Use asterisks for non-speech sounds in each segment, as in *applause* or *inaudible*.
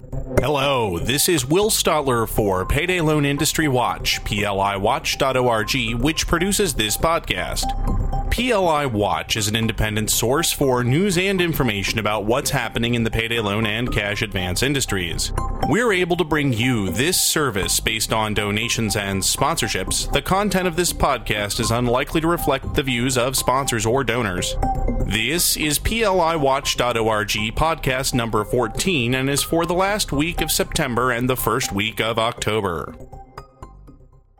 Hello, this is Will Stotler for Payday Loan Industry Watch, PLIWatch.org, which produces this podcast. PLI Watch is an independent source for news and information about what's happening in the payday loan and cash advance industries. We're able to bring you this service based on donations and sponsorships. The content of this podcast is unlikely to reflect the views of sponsors or donors. This is PLIWatch.org podcast number 14 and is for the last week of September and the first week of October.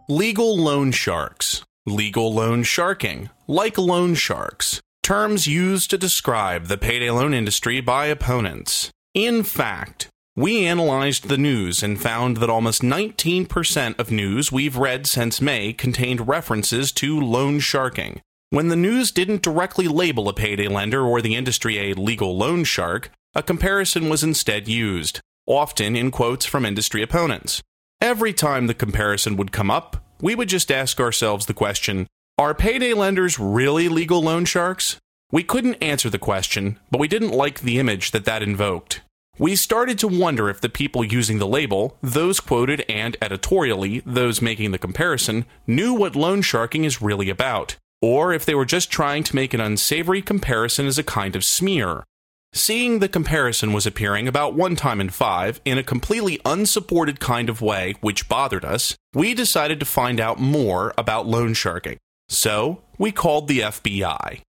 Legal loan sharks. Legal loan sharking. Like loan sharks. Terms used to describe the payday loan industry by opponents. In fact, we analyzed the news and found that almost 19% of news we've read since May contained references to loan sharking. When the news didn't directly label a payday lender or the industry a legal loan shark, a comparison was instead used, often in quotes from industry opponents. Every time the comparison would come up, we would just ask ourselves the question Are payday lenders really legal loan sharks? We couldn't answer the question, but we didn't like the image that that invoked. We started to wonder if the people using the label, those quoted and editorially, those making the comparison, knew what loan sharking is really about, or if they were just trying to make an unsavory comparison as a kind of smear. Seeing the comparison was appearing about one time in five in a completely unsupported kind of way, which bothered us, we decided to find out more about loan sharking. So, we called the FBI.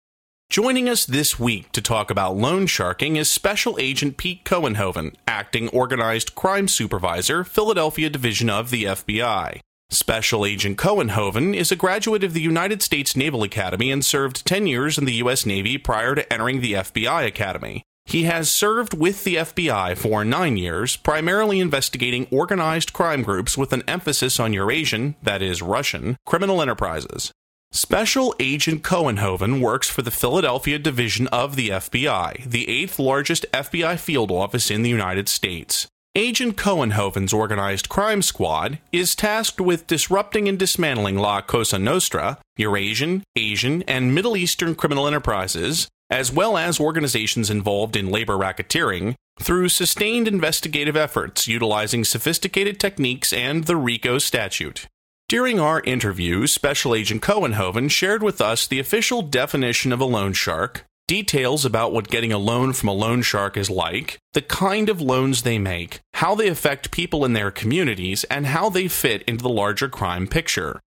Joining us this week to talk about loan sharking is Special Agent Pete Kowenhoven, Acting Organized Crime Supervisor, Philadelphia Division of the FBI. Special Agent Kowenhoven is a graduate of the United States Naval Academy and served 10 years in the U.S. Navy prior to entering the FBI Academy. He has served with the FBI for nine years, primarily investigating organized crime groups with an emphasis on Eurasian, that is, Russian, criminal enterprises. Special Agent Kowenhoven works for the Philadelphia Division of the FBI, the eighth largest FBI field office in the United States. Agent Kowenhoven's organized crime squad is tasked with disrupting and dismantling La Cosa Nostra, Eurasian, Asian, and Middle Eastern criminal enterprises, as well as organizations involved in labor racketeering, through sustained investigative efforts utilizing sophisticated techniques and the RICO statute. During our interview, Special Agent Kowenhoven shared with us the official definition of a loan shark, details about what getting a loan from a loan shark is like, the kind of loans they make, how they affect people in their communities, and how they fit into the larger crime picture.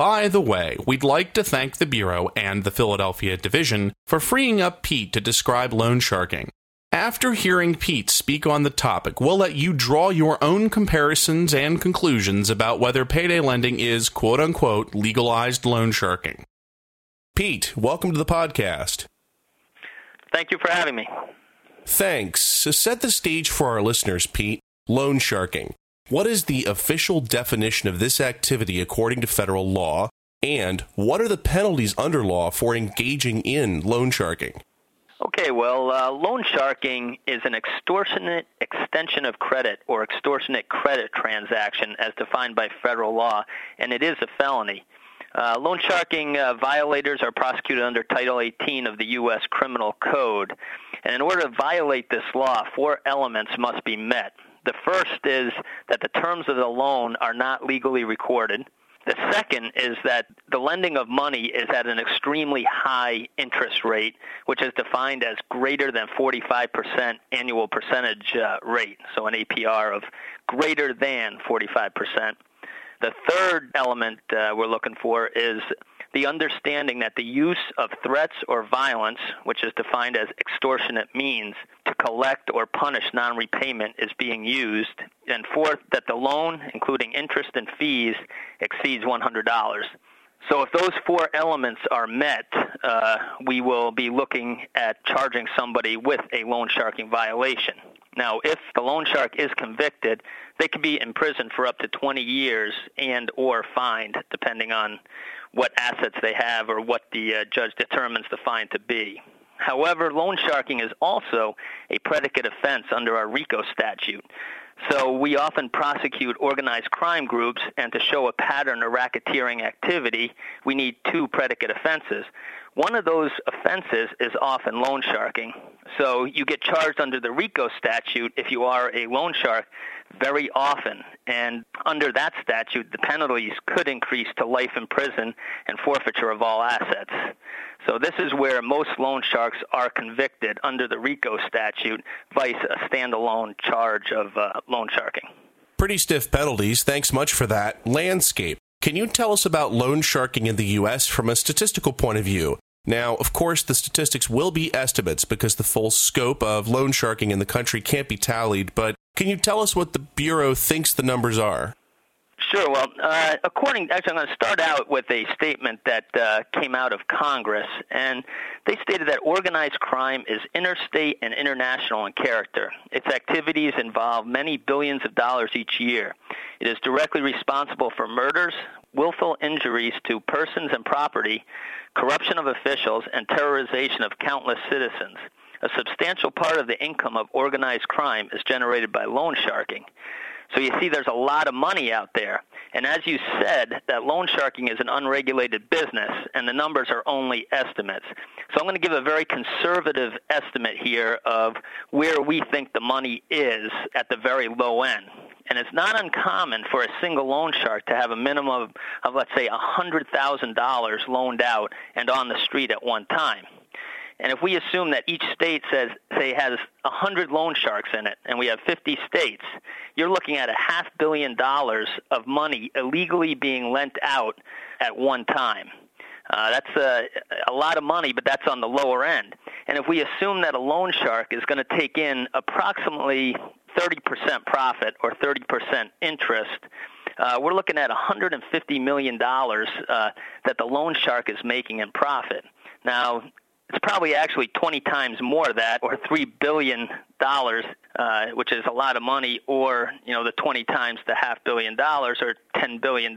By the way, we'd like to thank the Bureau and the Philadelphia Division for freeing up Pete to describe loan sharking. After hearing Pete speak on the topic, we'll let you draw your own comparisons and conclusions about whether payday lending is quote unquote legalized loan sharking. Pete, welcome to the podcast. Thank you for having me. Thanks. So set the stage for our listeners, Pete. Loan sharking. What is the official definition of this activity according to federal law? And what are the penalties under law for engaging in loan sharking? Okay, well, uh, loan sharking is an extortionate extension of credit or extortionate credit transaction as defined by federal law, and it is a felony. Uh, loan sharking uh, violators are prosecuted under Title 18 of the U.S. Criminal Code. And in order to violate this law, four elements must be met. The first is that the terms of the loan are not legally recorded. The second is that the lending of money is at an extremely high interest rate, which is defined as greater than 45% annual percentage uh, rate, so an APR of greater than 45%. The third element uh, we're looking for is the understanding that the use of threats or violence, which is defined as extortionate means, to collect or punish non repayment is being used. And fourth, that the loan, including interest and fees, exceeds $100. So if those four elements are met, uh, we will be looking at charging somebody with a loan sharking violation. Now, if the loan shark is convicted, they could be imprisoned for up to 20 years and or fined, depending on what assets they have or what the uh, judge determines the fine to be. However, loan sharking is also a predicate offense under our RICO statute. So we often prosecute organized crime groups, and to show a pattern of racketeering activity, we need two predicate offenses. One of those offenses is often loan sharking. So you get charged under the RICO statute if you are a loan shark very often. And under that statute, the penalties could increase to life in prison and forfeiture of all assets. So this is where most loan sharks are convicted under the RICO statute, vice a standalone charge of uh, loan sharking. Pretty stiff penalties. Thanks much for that. Landscape. Can you tell us about loan sharking in the U.S. from a statistical point of view? Now, of course, the statistics will be estimates because the full scope of loan sharking in the country can't be tallied, but can you tell us what the Bureau thinks the numbers are? Sure. Well, uh, according, actually, I'm going to start out with a statement that uh, came out of Congress, and they stated that organized crime is interstate and international in character. Its activities involve many billions of dollars each year. It is directly responsible for murders, willful injuries to persons and property, corruption of officials, and terrorization of countless citizens. A substantial part of the income of organized crime is generated by loan sharking. So you see, there's a lot of money out there. And as you said, that loan sharking is an unregulated business, and the numbers are only estimates. So I'm going to give a very conservative estimate here of where we think the money is at the very low end. And it's not uncommon for a single loan shark to have a minimum of, of let's say, $100,000 loaned out and on the street at one time. And if we assume that each state says, say, has 100 loan sharks in it, and we have 50 states, you're looking at a half billion dollars of money illegally being lent out at one time. Uh, that's a, a lot of money, but that's on the lower end. And if we assume that a loan shark is going to take in approximately 30% profit or 30% interest, uh, we're looking at $150 million uh, that the loan shark is making in profit. Now, it's probably actually 20 times more of that, or $3 billion, uh, which is a lot of money, or, you know, the 20 times the half billion dollars, or $10 billion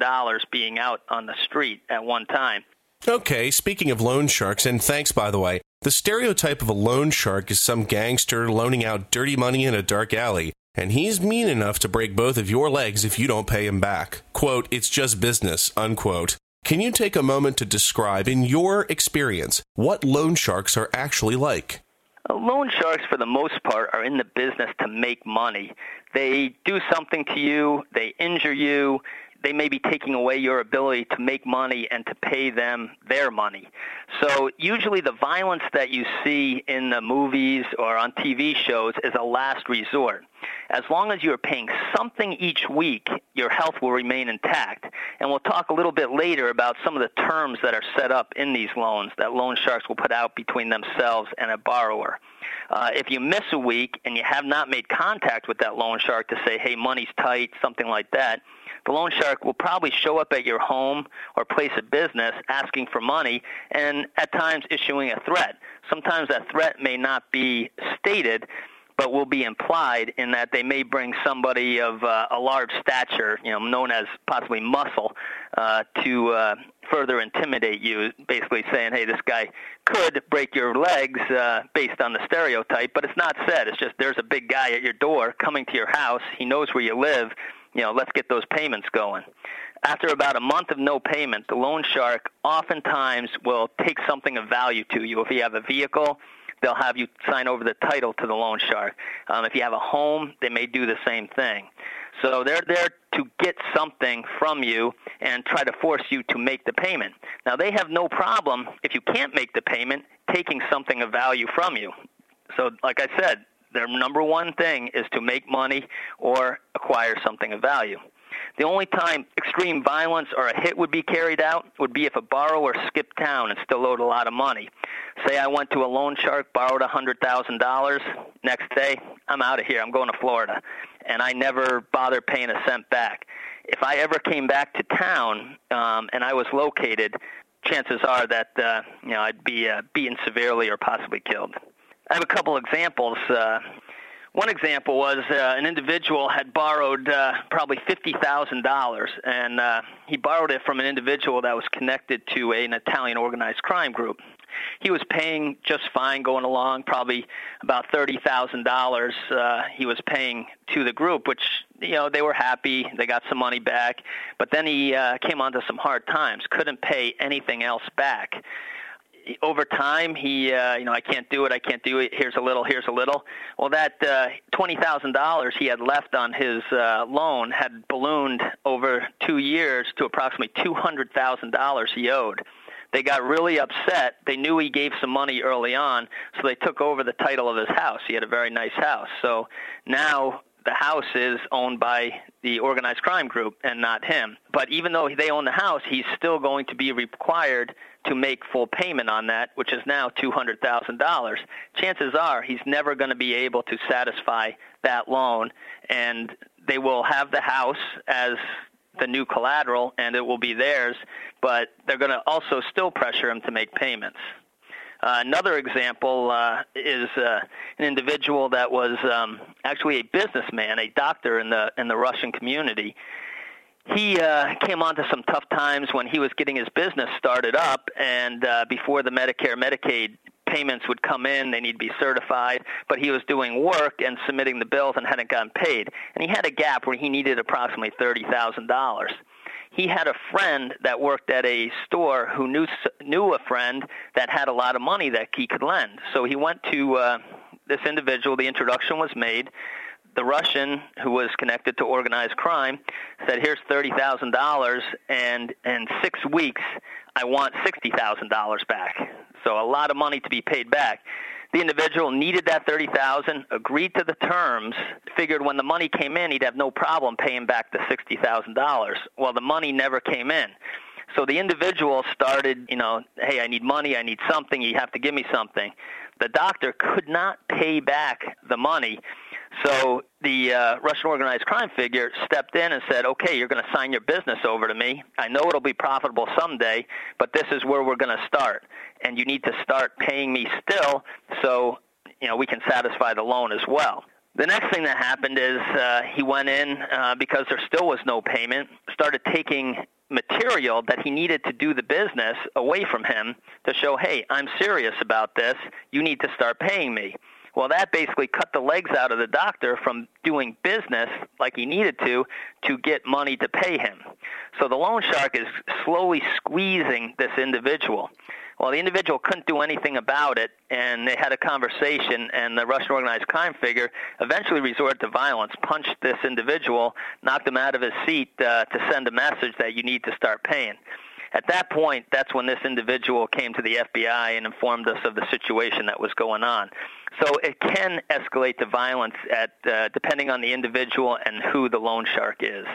being out on the street at one time. Okay, speaking of loan sharks, and thanks by the way, the stereotype of a loan shark is some gangster loaning out dirty money in a dark alley, and he's mean enough to break both of your legs if you don't pay him back. Quote, it's just business, unquote. Can you take a moment to describe, in your experience, what loan sharks are actually like? Uh, loan sharks, for the most part, are in the business to make money. They do something to you, they injure you, they may be taking away your ability to make money and to pay them their money. So usually the violence that you see in the movies or on TV shows is a last resort. As long as you're paying something each week, your health will remain intact. And we'll talk a little bit later about some of the terms that are set up in these loans that loan sharks will put out between themselves and a borrower. Uh, if you miss a week and you have not made contact with that loan shark to say, hey, money's tight, something like that, the loan shark will probably show up at your home or place of business asking for money and at times issuing a threat. Sometimes that threat may not be stated, but will be implied in that they may bring somebody of uh, a large stature, you know, known as possibly muscle, uh, to uh, further intimidate you, basically saying, hey, this guy could break your legs uh, based on the stereotype, but it's not said. It's just there's a big guy at your door coming to your house. He knows where you live you know, let's get those payments going. After about a month of no payment, the loan shark oftentimes will take something of value to you. If you have a vehicle, they'll have you sign over the title to the loan shark. Um, if you have a home, they may do the same thing. So they're there to get something from you and try to force you to make the payment. Now they have no problem if you can't make the payment taking something of value from you. So like I said, their number one thing is to make money or acquire something of value. The only time extreme violence or a hit would be carried out would be if a borrower skipped town and still owed a lot of money. Say I went to a loan shark, borrowed $100,000. Next day, I'm out of here. I'm going to Florida. And I never bother paying a cent back. If I ever came back to town um, and I was located, chances are that uh, you know I'd be uh, beaten severely or possibly killed. I have a couple examples. Uh, one example was uh, an individual had borrowed uh, probably $50,000, and uh, he borrowed it from an individual that was connected to an Italian organized crime group. he was paying just fine going along, probably about thirty thousand uh, dollars. He was paying to the group, which you know they were happy, they got some money back. But then he uh, came onto some hard times, couldn't pay anything else back over time he uh, you know I can't do it I can't do it here's a little here's a little well that uh, twenty thousand dollars he had left on his uh, loan had ballooned over two years to approximately two hundred thousand dollars he owed they got really upset. They knew he gave some money early on, so they took over the title of his house. He had a very nice house. So now the house is owned by the organized crime group and not him. But even though they own the house, he's still going to be required to make full payment on that, which is now $200,000. Chances are he's never going to be able to satisfy that loan, and they will have the house as the new collateral and it will be theirs, but they're going to also still pressure him to make payments. Uh, another example uh, is uh, an individual that was um, actually a businessman, a doctor in the in the Russian community. He uh, came onto some tough times when he was getting his business started up, and uh, before the Medicare Medicaid payments would come in. They need to be certified. But he was doing work and submitting the bills and hadn't gotten paid. And he had a gap where he needed approximately $30,000. He had a friend that worked at a store who knew knew a friend that had a lot of money that he could lend. So he went to uh, this individual. The introduction was made the Russian, who was connected to organized crime, said, "Here's thirty thousand dollars, and in six weeks, I want sixty thousand dollars back." so a lot of money to be paid back. The individual needed that 30,000, agreed to the terms, figured when the money came in, he'd have no problem paying back the $60,000. Well, the money never came in. So the individual started, you know, hey, I need money, I need something, you have to give me something. The doctor could not pay back the money so the uh, Russian organized crime figure stepped in and said, okay, you're going to sign your business over to me. I know it'll be profitable someday, but this is where we're going to start. And you need to start paying me still so you know, we can satisfy the loan as well. The next thing that happened is uh, he went in uh, because there still was no payment, started taking material that he needed to do the business away from him to show, hey, I'm serious about this. You need to start paying me. Well, that basically cut the legs out of the doctor from doing business like he needed to to get money to pay him. So the loan shark is slowly squeezing this individual. Well, the individual couldn't do anything about it, and they had a conversation, and the Russian organized crime figure eventually resorted to violence, punched this individual, knocked him out of his seat uh, to send a message that you need to start paying. At that point, that's when this individual came to the FBI and informed us of the situation that was going on. So it can escalate to violence at uh, depending on the individual and who the loan shark is.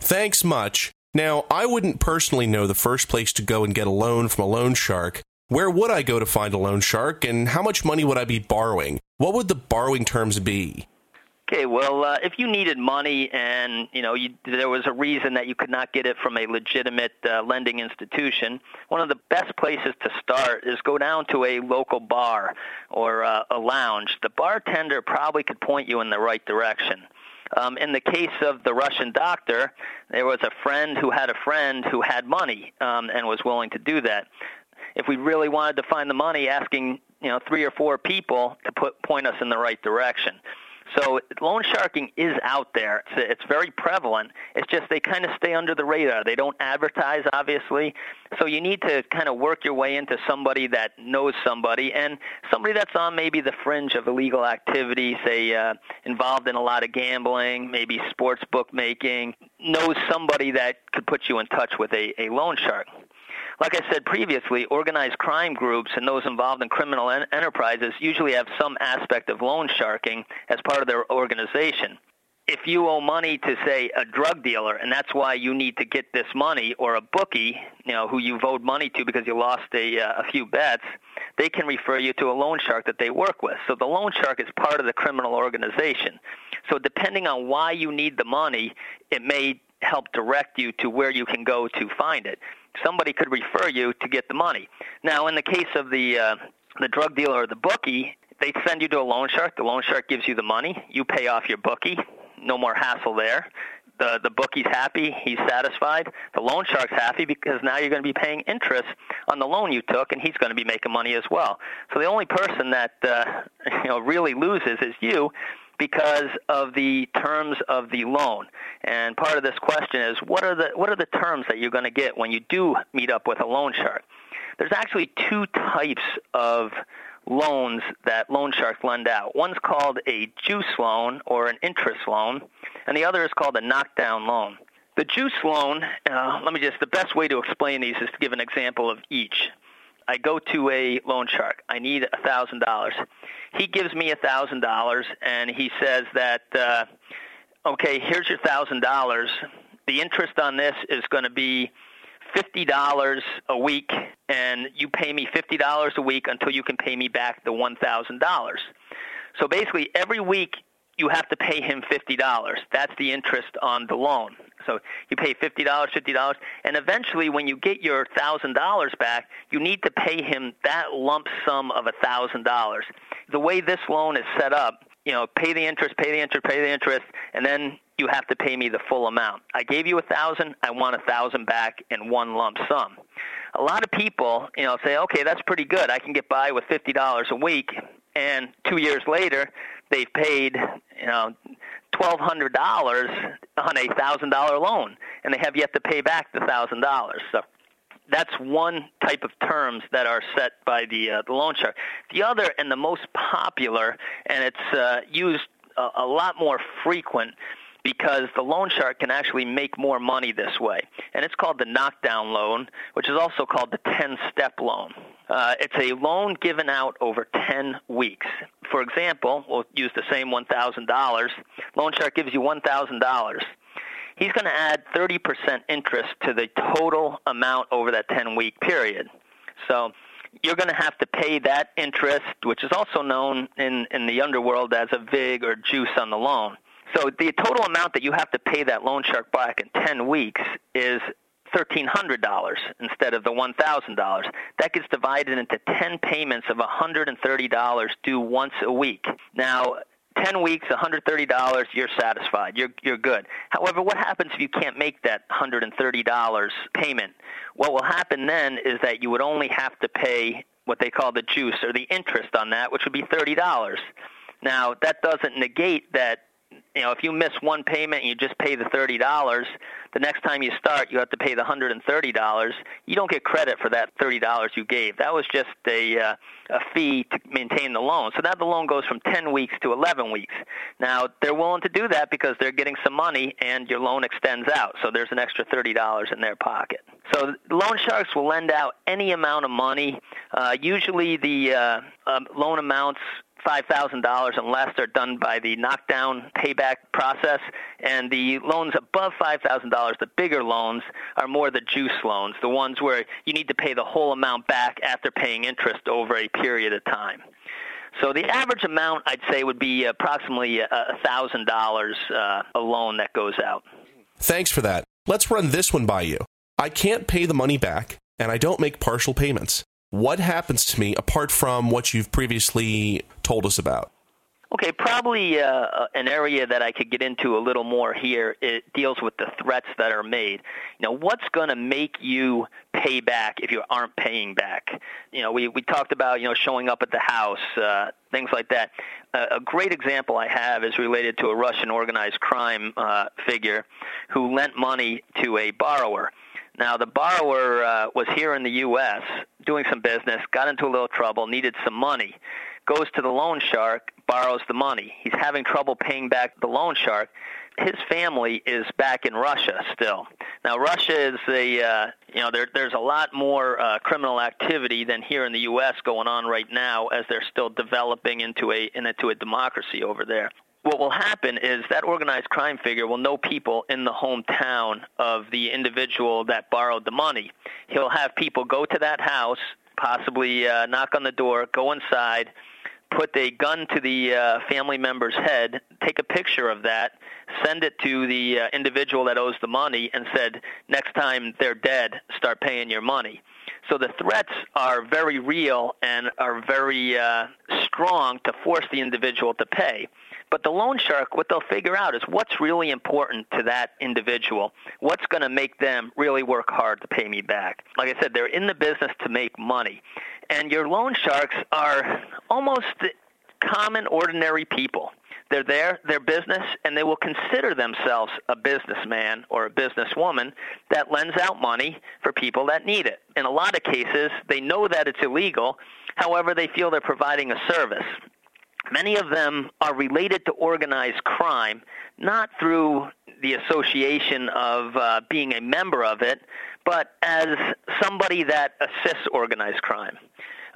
Thanks much. Now, I wouldn't personally know the first place to go and get a loan from a loan shark. Where would I go to find a loan shark, and how much money would I be borrowing? What would the borrowing terms be? Okay, well, uh, if you needed money and you know you, there was a reason that you could not get it from a legitimate uh, lending institution, one of the best places to start is go down to a local bar or uh, a lounge. The bartender probably could point you in the right direction. Um, in the case of the Russian doctor, there was a friend who had a friend who had money um, and was willing to do that. If we really wanted to find the money, asking you know three or four people to put point us in the right direction. So loan sharking is out there. It's, it's very prevalent. It's just they kind of stay under the radar. They don't advertise, obviously. So you need to kind of work your way into somebody that knows somebody and somebody that's on maybe the fringe of illegal activity, say uh, involved in a lot of gambling, maybe sports bookmaking, knows somebody that could put you in touch with a, a loan shark. Like I said previously, organized crime groups and those involved in criminal en- enterprises usually have some aspect of loan sharking as part of their organization. If you owe money to, say, a drug dealer, and that's why you need to get this money, or a bookie, you know, who you've owed money to because you lost a, uh, a few bets, they can refer you to a loan shark that they work with. So the loan shark is part of the criminal organization. So depending on why you need the money, it may help direct you to where you can go to find it somebody could refer you to get the money. Now, in the case of the uh, the drug dealer or the bookie, they send you to a loan shark. The loan shark gives you the money. You pay off your bookie. No more hassle there. the the bookie's happy, he's satisfied. The loan shark's happy because now you're going to be paying interest on the loan you took, and he's going to be making money as well. So the only person that uh, *laughs* you know really loses is you because of the terms of the loan. And part of this question is what are the what are the terms that you're going to get when you do meet up with a loan shark? There's actually two types of loans that loan sharks lend out. One's called a juice loan or an interest loan, and the other is called a knockdown loan. The juice loan, uh, let me just, the best way to explain these is to give an example of each. I go to a loan shark. I need a thousand dollars. He gives me a thousand dollars, and he says that, uh, okay, here's your thousand dollars. The interest on this is going to be fifty dollars a week, and you pay me fifty dollars a week until you can pay me back the one thousand dollars. So basically, every week you have to pay him fifty dollars. That's the interest on the loan. So you pay fifty dollars, fifty dollars, and eventually, when you get your thousand dollars back, you need to pay him that lump sum of a thousand dollars. The way this loan is set up, you know, pay the interest, pay the interest, pay the interest, and then you have to pay me the full amount. I gave you a thousand, I want a thousand back in one lump sum. A lot of people, you know, say, okay, that's pretty good. I can get by with fifty dollars a week, and two years later, they've paid, you know, twelve hundred dollars on a thousand dollar loan, and they have yet to pay back the thousand dollars. So that's one type of terms that are set by the uh, the loan shark. The other and the most popular, and it's uh, used a, a lot more frequent because the loan shark can actually make more money this way. And it's called the knockdown loan, which is also called the 10 step loan. Uh, it's a loan given out over 10 weeks. For example, we'll use the same $1,000. Loan Shark gives you $1,000. He's going to add 30% interest to the total amount over that 10 week period. So you're going to have to pay that interest, which is also known in, in the underworld as a VIG or juice on the loan. So the total amount that you have to pay that loan shark back in 10 weeks is $1,300 instead of the $1,000. That gets divided into 10 payments of $130 due once a week. Now, 10 weeks, $130, you're satisfied. You're, you're good. However, what happens if you can't make that $130 payment? What will happen then is that you would only have to pay what they call the juice or the interest on that, which would be $30. Now, that doesn't negate that you know, if you miss one payment and you just pay the thirty dollars, the next time you start, you have to pay the hundred and thirty dollars. You don't get credit for that thirty dollars you gave. That was just a uh, a fee to maintain the loan. So now the loan goes from ten weeks to eleven weeks. Now they're willing to do that because they're getting some money, and your loan extends out. So there's an extra thirty dollars in their pocket. So loan sharks will lend out any amount of money. Uh, usually the uh, um, loan amounts $5,000 unless they're done by the knockdown payback process. And the loans above $5,000, the bigger loans, are more the juice loans, the ones where you need to pay the whole amount back after paying interest over a period of time. So the average amount, I'd say, would be approximately $1,000 uh, a loan that goes out. Thanks for that. Let's run this one by you. I can't pay the money back, and I don't make partial payments what happens to me apart from what you've previously told us about? Okay, probably uh, an area that I could get into a little more here. It deals with the threats that are made. You know, what's going to make you pay back if you aren't paying back? You know, we we talked about you know showing up at the house, uh, things like that. Uh, a great example I have is related to a Russian organized crime uh, figure who lent money to a borrower. Now, the borrower uh, was here in the U.S. doing some business, got into a little trouble, needed some money, goes to the loan shark, borrows the money. He's having trouble paying back the loan shark. His family is back in Russia still. Now, Russia is a uh, you know there, there's a lot more uh, criminal activity than here in the U.S. going on right now, as they're still developing into a into a democracy over there what will happen is that organized crime figure will know people in the hometown of the individual that borrowed the money. He'll have people go to that house, possibly uh, knock on the door, go inside, put a gun to the uh, family member's head, take a picture of that, send it to the uh, individual that owes the money, and said, next time they're dead, start paying your money. So the threats are very real and are very uh, strong to force the individual to pay. But the loan shark, what they'll figure out is what's really important to that individual. What's going to make them really work hard to pay me back. Like I said, they're in the business to make money. And your loan sharks are almost common, ordinary people. They're there, their business, and they will consider themselves a businessman or a businesswoman that lends out money for people that need it. In a lot of cases, they know that it's illegal. However, they feel they're providing a service. Many of them are related to organized crime, not through the association of uh, being a member of it, but as somebody that assists organized crime.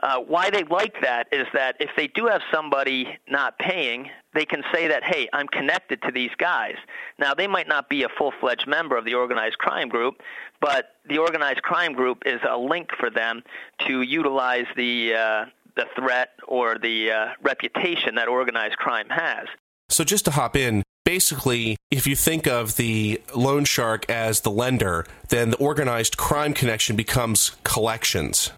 Uh, why they like that is that if they do have somebody not paying, they can say that, hey, I'm connected to these guys. Now, they might not be a full fledged member of the organized crime group, but the organized crime group is a link for them to utilize the, uh, the threat or the uh, reputation that organized crime has. So, just to hop in, basically, if you think of the loan shark as the lender, then the organized crime connection becomes collections.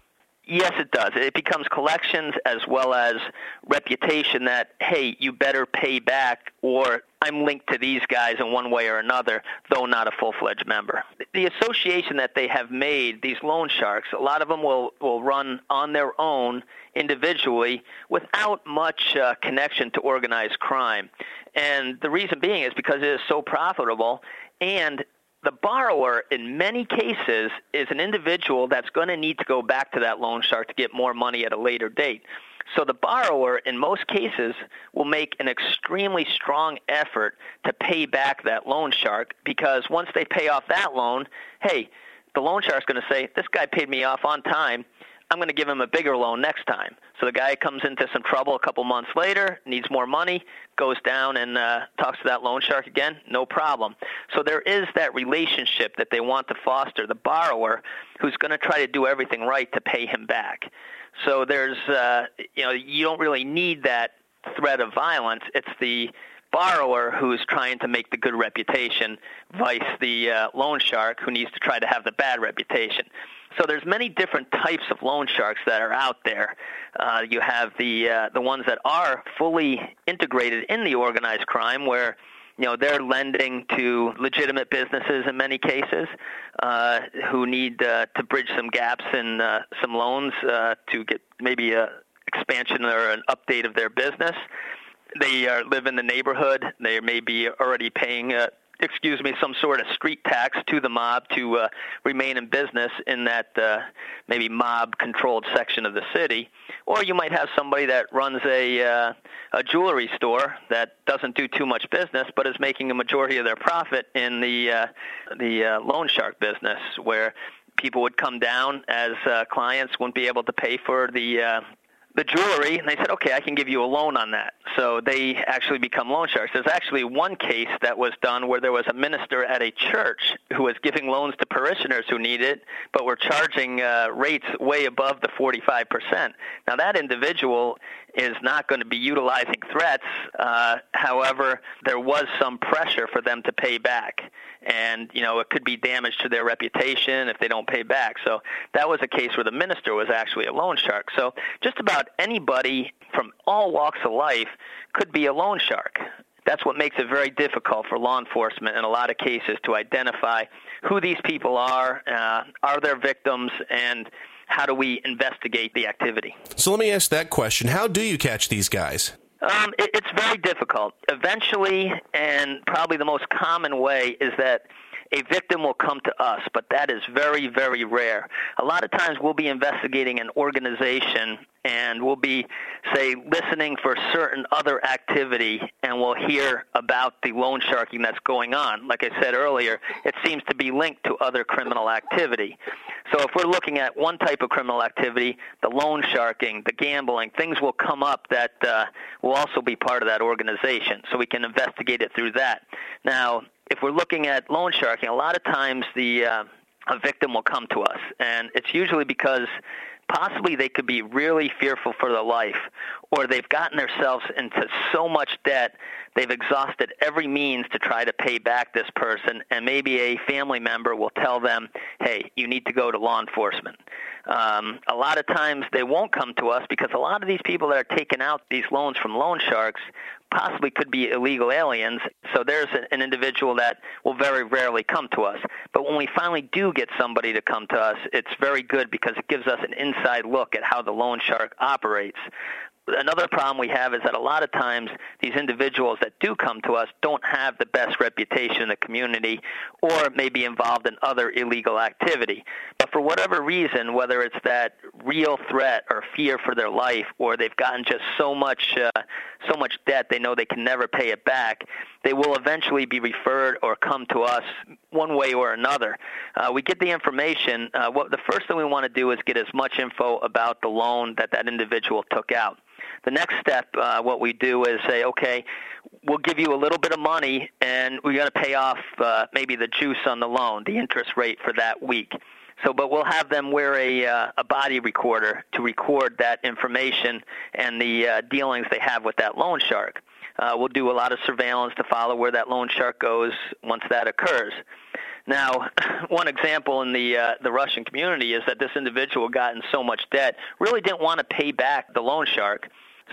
Yes, it does. It becomes collections as well as reputation that, hey, you better pay back or I'm linked to these guys in one way or another, though not a full fledged member. The association that they have made, these loan sharks, a lot of them will, will run on their own individually without much uh, connection to organized crime. And the reason being is because it is so profitable and the borrower, in many cases, is an individual that's going to need to go back to that loan shark to get more money at a later date. So the borrower, in most cases, will make an extremely strong effort to pay back that loan shark because once they pay off that loan, hey, the loan shark's going to say, this guy paid me off on time. I'm going to give him a bigger loan next time. So the guy comes into some trouble a couple months later, needs more money, goes down and uh, talks to that loan shark again, no problem. So there is that relationship that they want to foster, the borrower who's going to try to do everything right to pay him back. So there's, uh, you know, you don't really need that threat of violence. It's the borrower who's trying to make the good reputation, vice the uh, loan shark who needs to try to have the bad reputation. So there's many different types of loan sharks that are out there. Uh, you have the uh, the ones that are fully integrated in the organized crime, where you know they're lending to legitimate businesses in many cases uh, who need uh, to bridge some gaps in uh, some loans uh, to get maybe a expansion or an update of their business. They uh, live in the neighborhood. They may be already paying uh, excuse me, some sort of street tax to the mob to uh, remain in business in that uh, maybe mob-controlled section of the city, or you might have somebody that runs a uh, a jewelry store that doesn't do too much business, but is making a majority of their profit in the uh, the uh, loan shark business, where people would come down as uh, clients wouldn't be able to pay for the uh, the jewelry, and they said, okay, I can give you a loan on that. So they actually become loan sharks. There's actually one case that was done where there was a minister at a church who was giving loans to parishioners who needed it, but were charging uh, rates way above the 45%. Now, that individual is not going to be utilizing threats. Uh, however, there was some pressure for them to pay back. And, you know, it could be damage to their reputation if they don't pay back. So that was a case where the minister was actually a loan shark. So just about anybody from all walks of life could be a loan shark. That's what makes it very difficult for law enforcement in a lot of cases to identify who these people are, uh, are there victims, and how do we investigate the activity? So let me ask that question. How do you catch these guys? Um, it, it's very difficult. Eventually, and probably the most common way is that a victim will come to us, but that is very, very rare. A lot of times we'll be investigating an organization and we'll be, say, listening for certain other activity and we'll hear about the loan sharking that's going on. Like I said earlier, it seems to be linked to other criminal activity. So if we're looking at one type of criminal activity, the loan sharking, the gambling, things will come up that uh, will also be part of that organization. So we can investigate it through that. Now, if we're looking at loan sharking, a lot of times the uh, a victim will come to us, and it's usually because possibly they could be really fearful for their life, or they've gotten themselves into so much debt they've exhausted every means to try to pay back this person, and maybe a family member will tell them, "Hey, you need to go to law enforcement." Um, a lot of times they won't come to us because a lot of these people that are taking out these loans from loan sharks possibly could be illegal aliens. So there's an individual that will very rarely come to us. But when we finally do get somebody to come to us, it's very good because it gives us an inside look at how the loan shark operates another problem we have is that a lot of times these individuals that do come to us don't have the best reputation in the community or may be involved in other illegal activity. But for whatever reason, whether it's that real threat or fear for their life or they've gotten just so much uh, so much debt they know they can never pay it back, they will eventually be referred or come to us one way or another. Uh, we get the information. Uh, what the first thing we want to do is get as much info about the loan that that individual took out. The next step, uh, what we do is say, okay, we'll give you a little bit of money, and we're going to pay off uh, maybe the juice on the loan, the interest rate for that week. So, but we'll have them wear a uh, a body recorder to record that information and the uh, dealings they have with that loan shark. Uh, we'll do a lot of surveillance to follow where that loan shark goes once that occurs. Now, *clears throat* one example in the uh, the Russian community is that this individual got in so much debt, really didn't want to pay back the loan shark.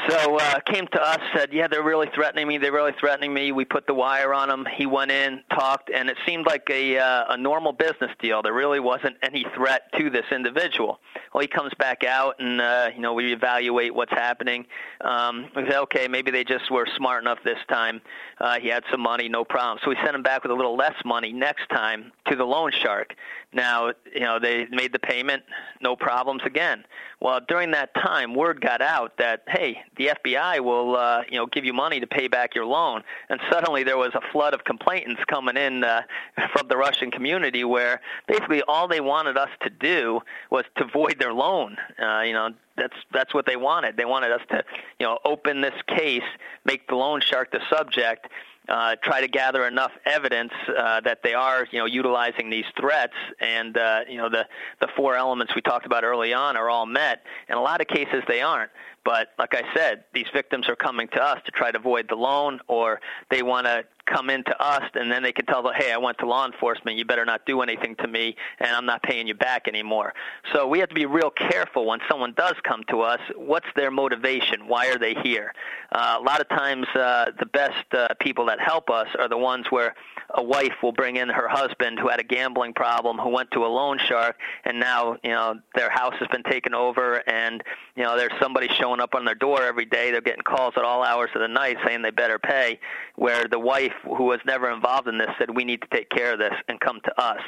So uh, came to us, said, "Yeah, they're really threatening me. They're really threatening me." We put the wire on him. He went in, talked, and it seemed like a uh, a normal business deal. There really wasn't any threat to this individual. Well, he comes back out, and uh, you know we evaluate what's happening. Um, we say, okay, maybe they just were smart enough this time. Uh, he had some money, no problem. So we sent him back with a little less money next time to the loan shark. Now, you know, they made the payment, no problems again. Well, during that time, word got out that hey, the FBI will, uh, you know, give you money to pay back your loan, and suddenly there was a flood of complainants coming in uh, *laughs* from the Russian community, where basically all they wanted us to do was to void their loan. Uh, you know, that's that's what they wanted. They wanted us to, you know, open this case, make the loan shark the subject, uh, try to gather enough evidence uh, that they are, you know, utilizing these threats, and uh, you know, the the four elements we talked about early on are all met. In a lot of cases, they aren't. But like I said, these victims are coming to us to try to void the loan, or they want to come into us, and then they can tell them, hey, I went to law enforcement. You better not do anything to me, and I'm not paying you back anymore. So we have to be real careful when someone does come to us. What's their motivation? Why are they here? Uh, a lot of times, uh, the best uh, people that help us are the ones where a wife will bring in her husband who had a gambling problem, who went to a loan shark, and now you know their house has been taken over, and you know there's somebody showing up on their door every day. They're getting calls at all hours of the night saying they better pay. Where the wife, who was never involved in this, said we need to take care of this and come to us.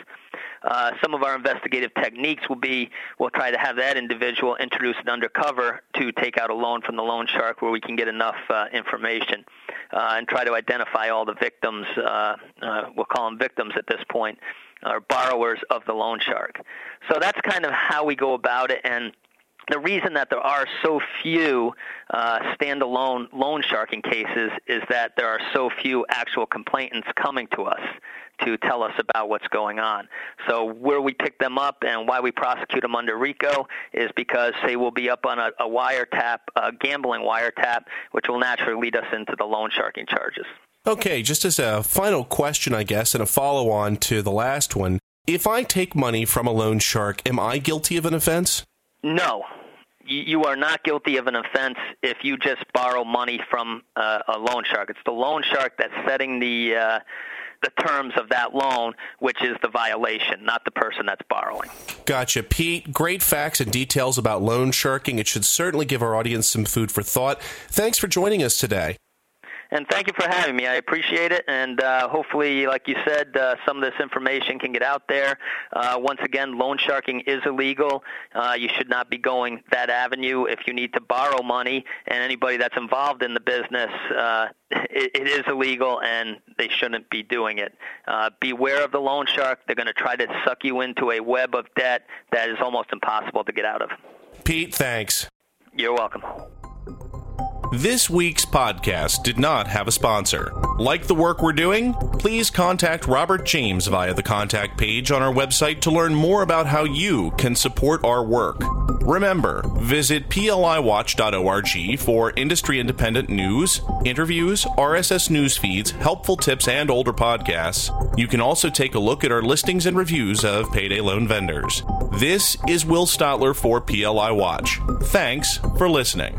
Uh, some of our investigative techniques will be we'll try to have that individual introduced undercover to take out a loan from the loan shark where we can get enough uh, information uh, and try to identify all the victims. Uh, uh, we'll call them victims at this point, or borrowers of the loan shark. So that's kind of how we go about it. And the reason that there are so few uh, standalone loan sharking cases is that there are so few actual complainants coming to us to tell us about what's going on. So where we pick them up and why we prosecute them under RICO is because they will be up on a, a wiretap, a gambling wiretap, which will naturally lead us into the loan sharking charges. Okay, just as a final question, I guess, and a follow on to the last one. If I take money from a loan shark, am I guilty of an offense? No, you are not guilty of an offense if you just borrow money from uh, a loan shark. It's the loan shark that's setting the uh, the terms of that loan, which is the violation, not the person that's borrowing. Gotcha. Pete, great facts and details about loan sharking. It should certainly give our audience some food for thought. Thanks for joining us today. And thank you for having me. I appreciate it. And uh, hopefully, like you said, uh, some of this information can get out there. Uh, once again, loan sharking is illegal. Uh, you should not be going that avenue if you need to borrow money. And anybody that's involved in the business, uh, *laughs* it, it is illegal, and they shouldn't be doing it. Uh, beware of the loan shark. They're going to try to suck you into a web of debt that is almost impossible to get out of. Pete, thanks. You're welcome. This week's podcast did not have a sponsor. Like the work we're doing? Please contact Robert James via the contact page on our website to learn more about how you can support our work. Remember, visit pliwatch.org for industry independent news, interviews, RSS news feeds, helpful tips, and older podcasts. You can also take a look at our listings and reviews of payday loan vendors. This is Will Stotler for PLI Watch. Thanks for listening.